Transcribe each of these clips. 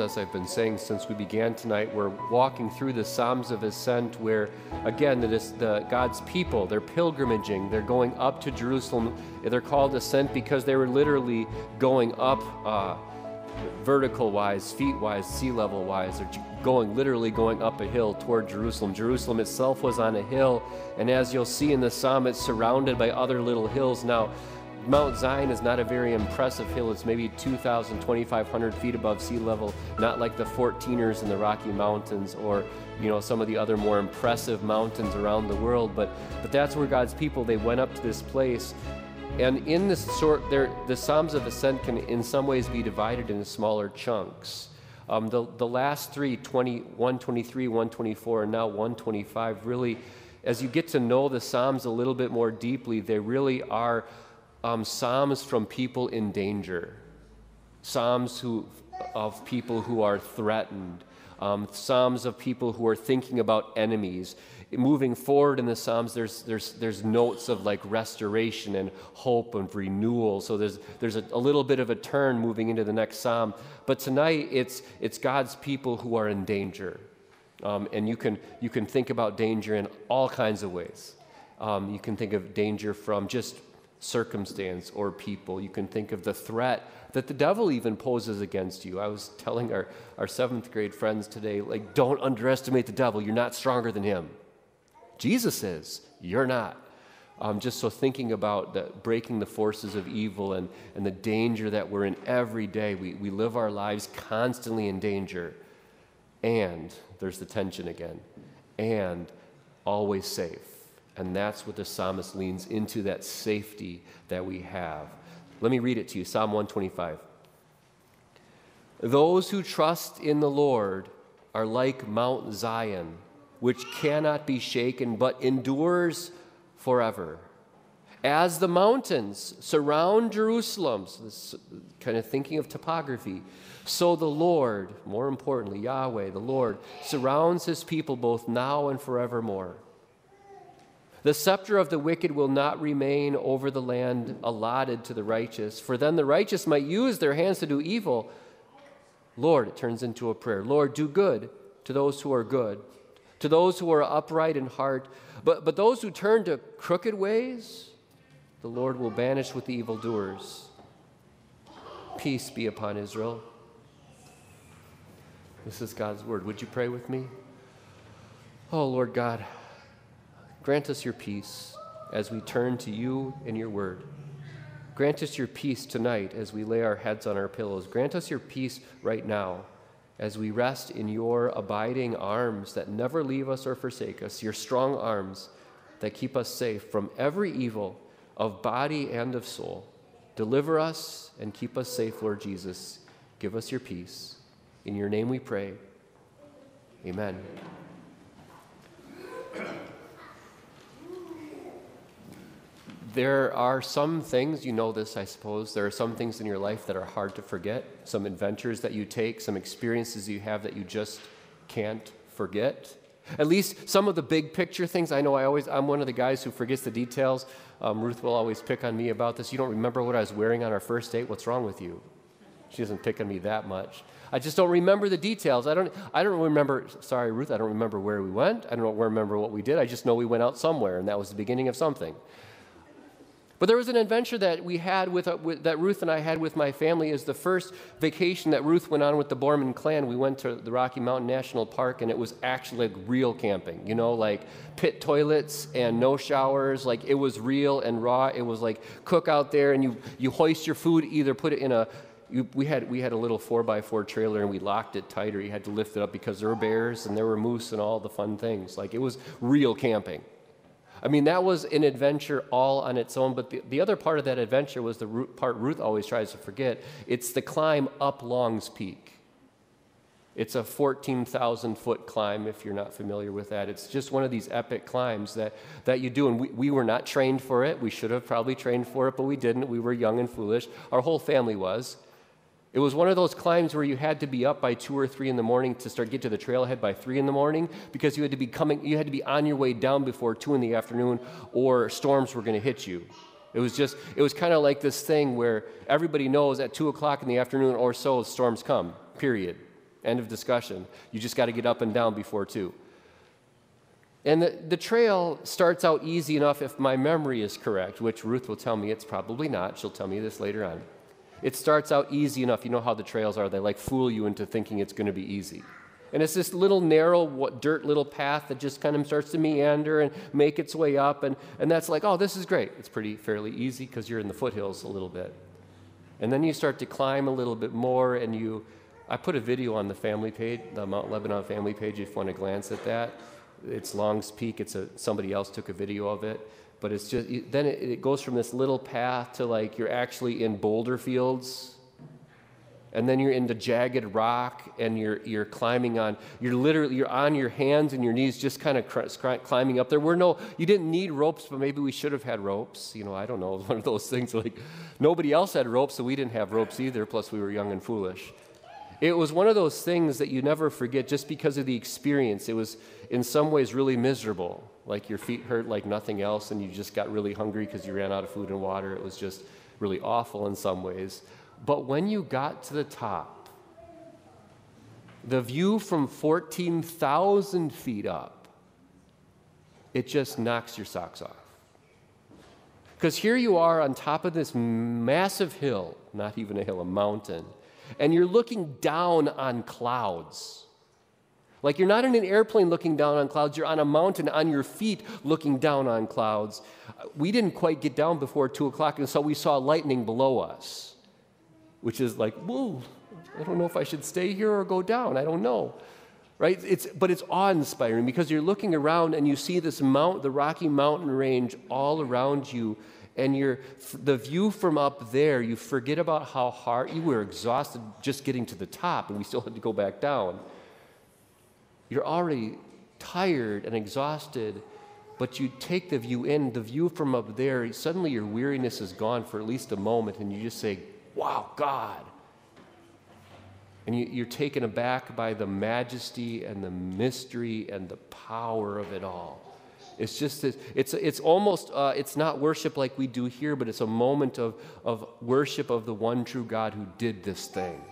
as I've been saying since we began tonight, we're walking through the Psalms of Ascent, where again, the God's people, they're pilgrimaging, they're going up to Jerusalem. They're called ascent because they were literally going up uh, vertical wise, feet wise, sea level wise. They're going literally going up a hill toward Jerusalem. Jerusalem itself was on a hill, and as you'll see in the Psalm, it's surrounded by other little hills. Now, Mount Zion is not a very impressive hill. It's maybe 2,000, 2,500 feet above sea level, not like the 14ers in the Rocky Mountains or you know some of the other more impressive mountains around the world. But but that's where God's people they went up to this place, and in this sort, the Psalms of Ascent can in some ways be divided into smaller chunks. Um, the, the last three, 20, 123, 124, and now 125, really, as you get to know the Psalms a little bit more deeply, they really are um, psalms from people in danger, psalms who, of people who are threatened, um, psalms of people who are thinking about enemies. Moving forward in the psalms, there's, there's, there's notes of like restoration and hope and renewal. So there's, there's a, a little bit of a turn moving into the next psalm. But tonight, it's, it's God's people who are in danger. Um, and you can, you can think about danger in all kinds of ways. Um, you can think of danger from just circumstance or people. You can think of the threat that the devil even poses against you. I was telling our, our seventh grade friends today, like, don't underestimate the devil. You're not stronger than him. Jesus is. You're not. Um, just so thinking about the, breaking the forces of evil and, and the danger that we're in every day. We, we live our lives constantly in danger. And there's the tension again. And always safe. And that's what the psalmist leans into that safety that we have. Let me read it to you Psalm 125. Those who trust in the Lord are like Mount Zion, which cannot be shaken but endures forever. As the mountains surround Jerusalem, so this kind of thinking of topography, so the Lord, more importantly, Yahweh, the Lord, surrounds his people both now and forevermore. The scepter of the wicked will not remain over the land allotted to the righteous, for then the righteous might use their hands to do evil. Lord, it turns into a prayer. Lord, do good to those who are good, to those who are upright in heart. But, but those who turn to crooked ways, the Lord will banish with the evildoers. Peace be upon Israel. This is God's word. Would you pray with me? Oh, Lord God. Grant us your peace as we turn to you and your word. Grant us your peace tonight as we lay our heads on our pillows. Grant us your peace right now as we rest in your abiding arms that never leave us or forsake us, your strong arms that keep us safe from every evil of body and of soul. Deliver us and keep us safe, Lord Jesus. Give us your peace. In your name we pray. Amen. There are some things, you know this, I suppose, there are some things in your life that are hard to forget, some adventures that you take, some experiences you have that you just can't forget. At least some of the big picture things. I know I always, I'm one of the guys who forgets the details. Um, Ruth will always pick on me about this. You don't remember what I was wearing on our first date? What's wrong with you? She doesn't pick on me that much. I just don't remember the details. I don't, I don't remember, sorry, Ruth, I don't remember where we went. I don't remember what we did. I just know we went out somewhere, and that was the beginning of something. But there was an adventure that we had with, uh, with, that Ruth and I had with my family. Is the first vacation that Ruth went on with the Borman clan. We went to the Rocky Mountain National Park, and it was actually like real camping. You know, like pit toilets and no showers. Like it was real and raw. It was like cook out there, and you you hoist your food. Either put it in a you, we had we had a little four by four trailer, and we locked it tighter. You had to lift it up because there were bears and there were moose and all the fun things. Like it was real camping. I mean, that was an adventure all on its own, but the, the other part of that adventure was the part Ruth always tries to forget. It's the climb up Long's Peak. It's a 14,000 foot climb, if you're not familiar with that. It's just one of these epic climbs that, that you do. And we, we were not trained for it. We should have probably trained for it, but we didn't. We were young and foolish. Our whole family was. It was one of those climbs where you had to be up by two or three in the morning to start get to the trailhead by three in the morning because you had to be coming, you had to be on your way down before two in the afternoon, or storms were going to hit you. It was just, it was kind of like this thing where everybody knows at two o'clock in the afternoon or so storms come. Period. End of discussion. You just got to get up and down before two. And the, the trail starts out easy enough if my memory is correct, which Ruth will tell me it's probably not. She'll tell me this later on. It starts out easy enough. You know how the trails are, they like fool you into thinking it's going to be easy. And it's this little narrow dirt little path that just kind of starts to meander and make its way up. And, and that's like, oh, this is great. It's pretty fairly easy because you're in the foothills a little bit. And then you start to climb a little bit more, and you, I put a video on the family page, the Mount Lebanon family page, if you want to glance at that. It's Long's Peak. It's a, somebody else took a video of it. But it's just, then it, it goes from this little path to like you're actually in boulder fields and then you're into jagged rock and you're, you're climbing on you're literally you're on your hands and your knees just kind of cr- climbing up. There were no you didn't need ropes but maybe we should have had ropes. You know i don't know one of those things like nobody else had ropes so we didn't have ropes either plus we were young and foolish. It was one of those things that you never forget just because of the experience. It was in some ways really miserable like your feet hurt like nothing else and you just got really hungry because you ran out of food and water it was just really awful in some ways but when you got to the top, the view from 14,000 feet up, it just knocks your socks off. Because here you are on top of this massive hill, not even a hill, a mountain, and you're looking down on clouds. Like you're not in an airplane looking down on clouds, you're on a mountain on your feet looking down on clouds. We didn't quite get down before 2 o'clock, and so we saw lightning below us which is like, whoa, I don't know if I should stay here or go down. I don't know. Right? It's, but it's awe inspiring because you're looking around and you see this mount, the Rocky Mountain range all around you, and you're, the view from up there, you forget about how hard you were exhausted just getting to the top, and we still had to go back down. You're already tired and exhausted, but you take the view in, the view from up there, suddenly your weariness is gone for at least a moment, and you just say, wow, God. And you, are taken aback by the majesty and the mystery and the power of it all. It's just, it's, it's almost, uh, it's not worship like we do here, but it's a moment of, of worship of the one true God who did this thing,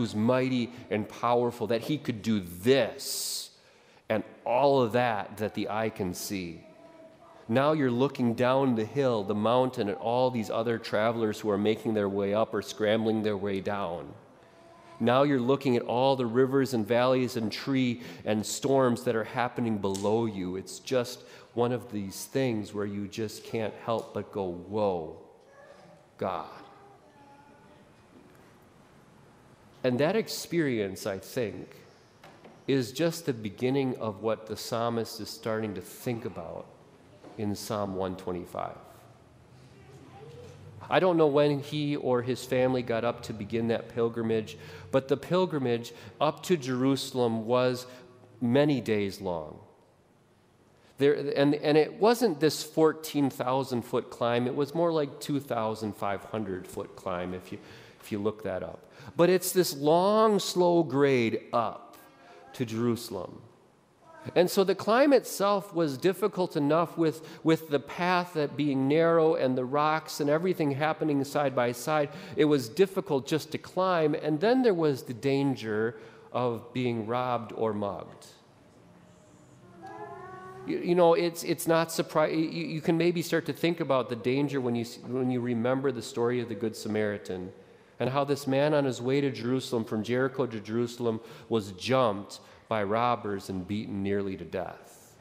who's mighty and powerful, that he could do this and all of that that the eye can see. Now you're looking down the hill, the mountain, at all these other travelers who are making their way up or scrambling their way down. Now you're looking at all the rivers and valleys and tree and storms that are happening below you. It's just one of these things where you just can't help but go, Whoa, God. And that experience, I think, is just the beginning of what the psalmist is starting to think about in Psalm 125. I don't know when he or his family got up to begin that pilgrimage, but the pilgrimage up to Jerusalem was many days long. There, and, and it wasn't this 14,000 foot climb, it was more like 2,500 foot climb if you, if you look that up. But it's this long, slow grade up to Jerusalem. And so the climb itself was difficult enough with, with the path that being narrow and the rocks and everything happening side by side. It was difficult just to climb. And then there was the danger of being robbed or mugged. You, you know, it's, it's not surprising. You, you can maybe start to think about the danger when you, when you remember the story of the Good Samaritan and how this man on his way to Jerusalem, from Jericho to Jerusalem, was jumped by robbers and beaten nearly to death.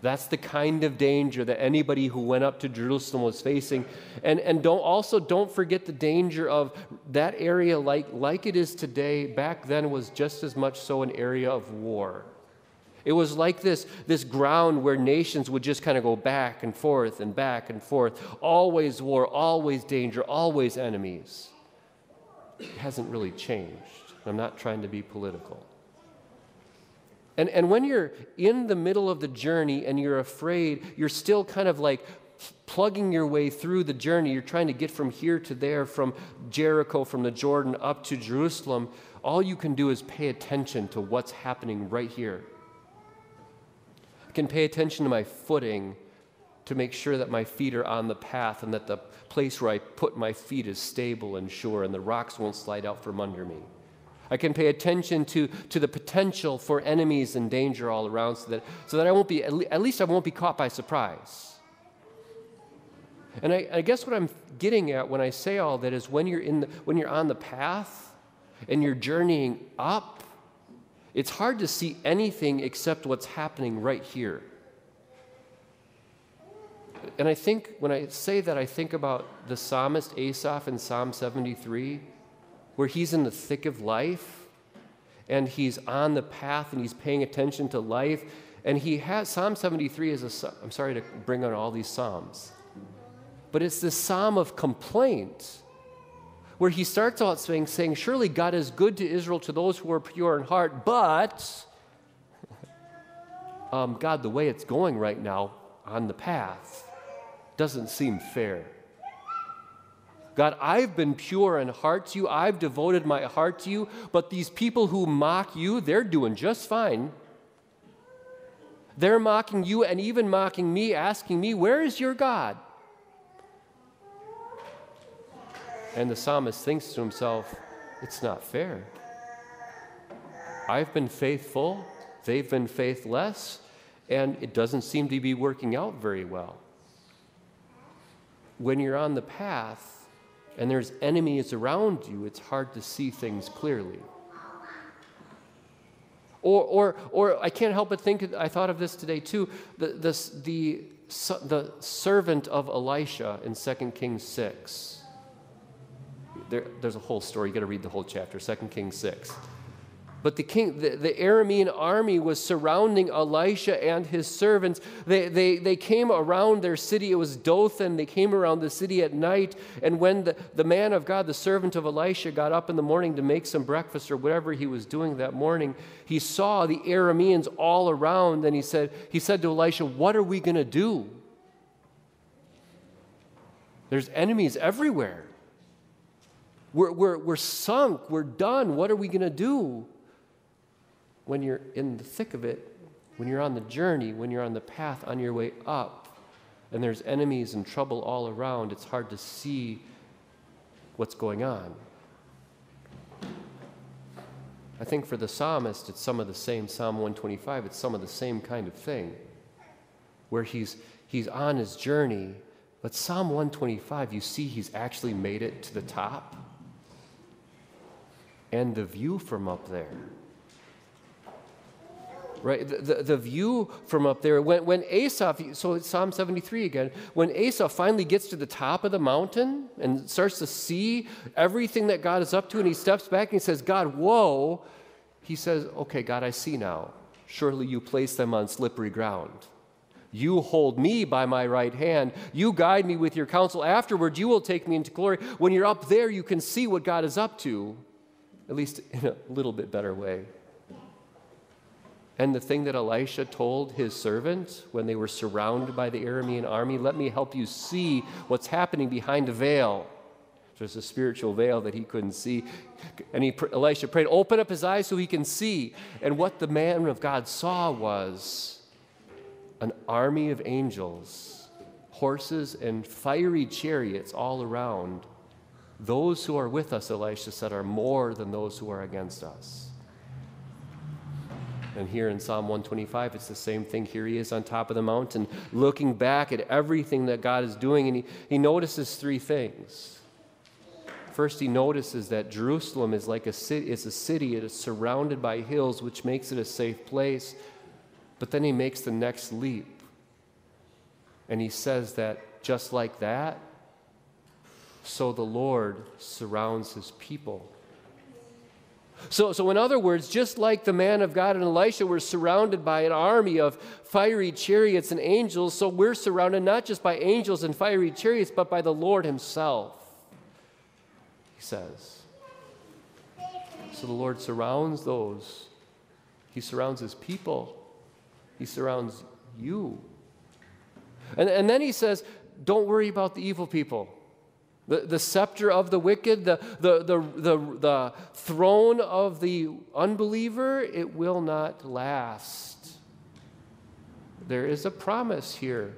That's the kind of danger that anybody who went up to Jerusalem was facing. And, and don't, also don't forget the danger of that area, like, like it is today, back then was just as much so an area of war. It was like this, this ground where nations would just kind of go back and forth and back and forth. Always war, always danger, always enemies. It hasn't really changed. I'm not trying to be political. And, and when you're in the middle of the journey and you're afraid, you're still kind of like plugging your way through the journey. You're trying to get from here to there, from Jericho, from the Jordan up to Jerusalem. All you can do is pay attention to what's happening right here. Can pay attention to my footing to make sure that my feet are on the path and that the place where I put my feet is stable and sure and the rocks won't slide out from under me. I can pay attention to, to the potential for enemies and danger all around so that, so that I won't be, at least I won't be caught by surprise. And I, I guess what I'm getting at when I say all that is when you're, in the, when you're on the path and you're journeying up, it's hard to see anything except what's happening right here. And I think when I say that, I think about the psalmist Asaph in Psalm 73 where he's in the thick of life and he's on the path and he's paying attention to life. And he has, Psalm 73 is a, I'm sorry to bring on all these Psalms, but it's this Psalm of complaint where he starts out saying, saying, Surely God is good to Israel, to those who are pure in heart, but um, God, the way it's going right now on the path doesn't seem fair. God, I've been pure in heart to you. I've devoted my heart to you. But these people who mock you, they're doing just fine. They're mocking you and even mocking me, asking me, Where is your God? And the psalmist thinks to himself, It's not fair. I've been faithful, they've been faithless, and it doesn't seem to be working out very well. When you're on the path, and there's enemies around you, it's hard to see things clearly. Or, or, or I can't help but think, I thought of this today too, the, the, the, the servant of Elisha in 2 Kings 6. There, there's a whole story, you got to read the whole chapter, 2 Kings 6. But the king, the, the Aramean army was surrounding Elisha and his servants. They, they, they came around their city. It was Dothan. They came around the city at night. And when the, the man of God, the servant of Elisha, got up in the morning to make some breakfast or whatever he was doing that morning, he saw the Arameans all around. And he said, he said to Elisha, What are we going to do? There's enemies everywhere. We're, we're, we're sunk. We're done. What are we going to do? when you're in the thick of it, when you're on the journey, when you're on the path on your way up, and there's enemies and trouble all around, it's hard to see what's going on. I think for the psalmist, it's some of the same, Psalm 125, it's some of the same kind of thing, where he's, he's on his journey, but Psalm 125, you see he's actually made it to the top. And the view from up there right? The, the, the, view from up there, when, when Asaph, so Psalm 73 again, when Asaph finally gets to the top of the mountain and starts to see everything that God is up to, and he steps back and he says, God, whoa, he says, okay, God, I see now. Surely you place them on slippery ground. You hold me by my right hand. You guide me with your counsel. Afterward, you will take me into glory. When you're up there, you can see what God is up to, at least in a little bit better way. And the thing that Elisha told his servant when they were surrounded by the Aramean army let me help you see what's happening behind a veil. There's a spiritual veil that he couldn't see. And he, Elisha prayed, Open up his eyes so he can see. And what the man of God saw was an army of angels, horses, and fiery chariots all around. Those who are with us, Elisha said, are more than those who are against us. And here in Psalm 125, it's the same thing. Here he is on top of the mountain, looking back at everything that God is doing, and he, he notices three things. First, he notices that Jerusalem is like a city, it's a city, it is surrounded by hills, which makes it a safe place. But then he makes the next leap. And he says that just like that, so the Lord surrounds his people. So, so, in other words, just like the man of God and Elisha were surrounded by an army of fiery chariots and angels, so we're surrounded not just by angels and fiery chariots, but by the Lord Himself, he says. So the Lord surrounds those, He surrounds His people, He surrounds you. And, and then He says, Don't worry about the evil people. The, the scepter of the wicked, the, the, the, the, the throne of the unbeliever, it will not last. There is a promise here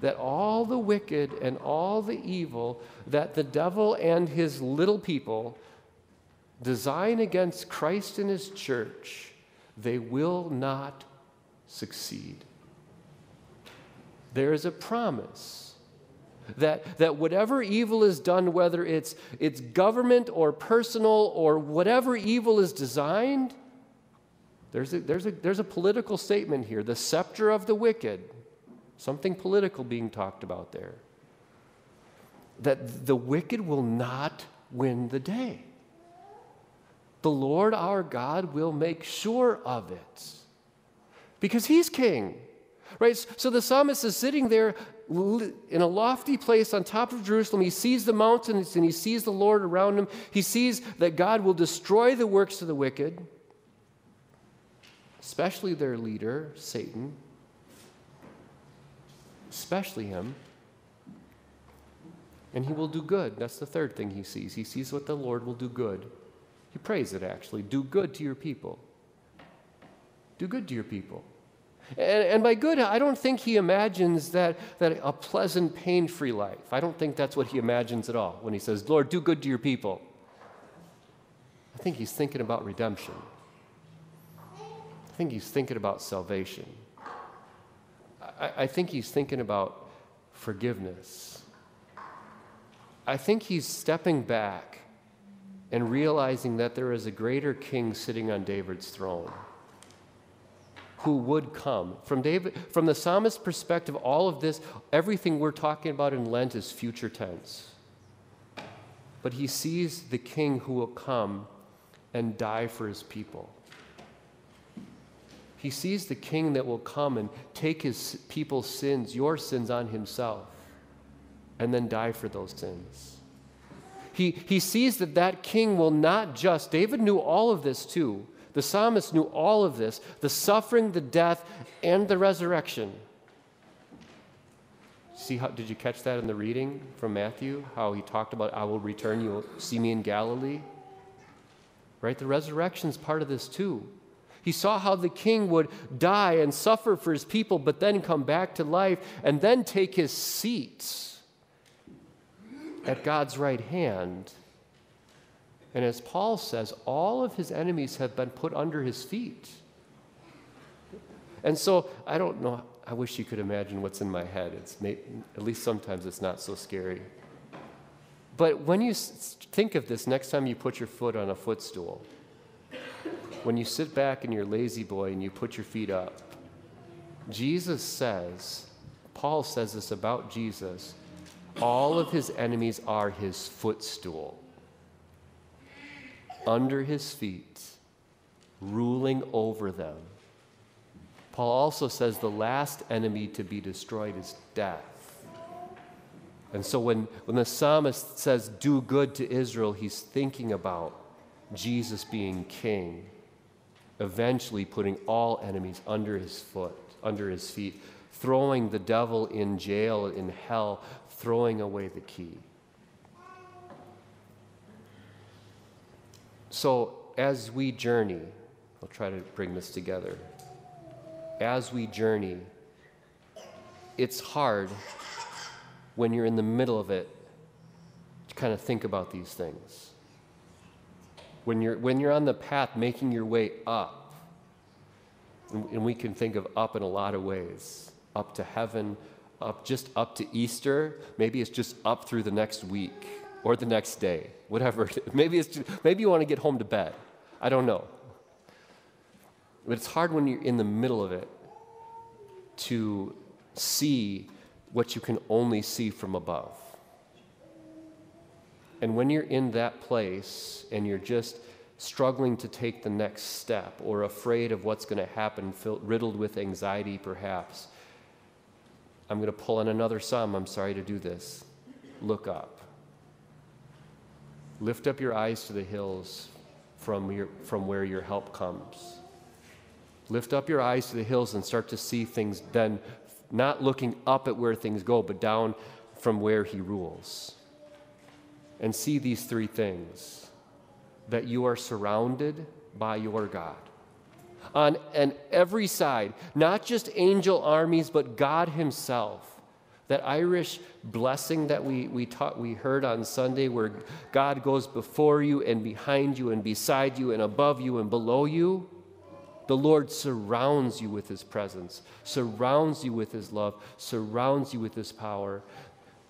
that all the wicked and all the evil that the devil and his little people design against Christ and his church, they will not succeed. There is a promise that, that whatever evil is done, whether it's, it's government or personal or whatever evil is designed, there's a, there's, a, there's a political statement here the scepter of the wicked, something political being talked about there. That the wicked will not win the day. The Lord our God will make sure of it because he's king. Right? So the psalmist is sitting there in a lofty place on top of Jerusalem. He sees the mountains and he sees the Lord around him. He sees that God will destroy the works of the wicked, especially their leader, Satan, especially him. And he will do good. That's the third thing he sees. He sees what the Lord will do good. He prays it actually. Do good to your people. Do good to your people. And, and by good, I don't think he imagines that, that a pleasant, pain free life. I don't think that's what he imagines at all when he says, Lord, do good to your people. I think he's thinking about redemption. I think he's thinking about salvation. I, I think he's thinking about forgiveness. I think he's stepping back and realizing that there is a greater king sitting on David's throne who would come. From David, from the psalmist's perspective, all of this, everything we're talking about in Lent is future tense. But he sees the king who will come and die for his people. He sees the king that will come and take his people's sins, your sins, on himself, and then die for those sins. He, he sees that that king will not just, David knew all of this too. The psalmist knew all of this the suffering, the death, and the resurrection. See how, did you catch that in the reading from Matthew? How he talked about, I will return, you'll see me in Galilee? Right? The resurrection is part of this too. He saw how the king would die and suffer for his people, but then come back to life and then take his seat at God's right hand. And as Paul says, all of his enemies have been put under his feet. And so I don't know, I wish you could imagine what's in my head. It's at least sometimes it's not so scary. But when you think of this next time you put your foot on a footstool, when you sit back in your La-Z-Boy and you put your feet up, Jesus says, Paul says this about Jesus all of his enemies are his footstool, under his feet, ruling over them. Paul also says the last enemy to be destroyed is death. And so when, when the psalmist says, Do good to Israel, he's thinking about Jesus being king, eventually putting all enemies under his foot, under his feet, throwing the devil in jail in hell throwing away the key. So, as we journey, I'll try to bring this together. As we journey, it's hard when you're in the middle of it to kind of think about these things. When you're, when you're on the path making your way up, and, we can think of up in a lot of ways up to heaven, up just up to Easter. Maybe it's just up through the next week or the next day, whatever. Maybe it's just, maybe you want to get home to bed. I don't know. But it's hard when you're in the middle of it to see what you can only see from above. And when you're in that place and you're just struggling to take the next step or afraid of what's going to happen, riddled with anxiety perhaps, I'm going to pull in another psalm. I'm sorry to do this. Look up. Lift up your eyes to the hills from, your, from where your help comes. Lift up your eyes to the hills and start to see things then, not looking up at where things go, but down from where He rules. And see these three things that you are surrounded by your God on, on every side, not just angel armies, but God Himself, That Irish blessing that we, we, taught, we heard on Sunday, where God goes before you and behind you and beside you and above you and below you, the Lord surrounds you with his presence, surrounds you with his love, surrounds you with his power.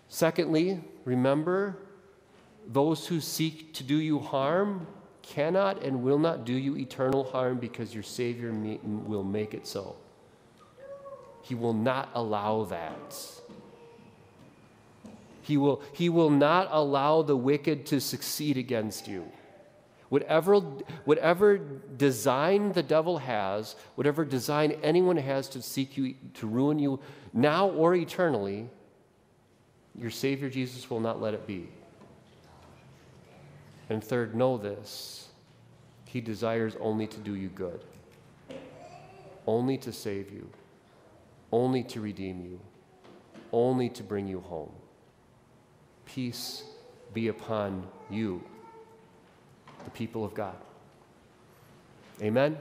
Secondly, remember, those who seek to do you harm cannot and will not do you eternal harm because your Savior will make it so. He will not allow that. He will, he will not allow the wicked to succeed against you. Whatever, whatever design the devil has, whatever design anyone has to seek you, to ruin you now or eternally, your Savior Jesus will not let it be. And third, know this He desires only to do you good, only to save you, only to redeem you, only to bring you home. Peace be upon you, the people of God. Amen.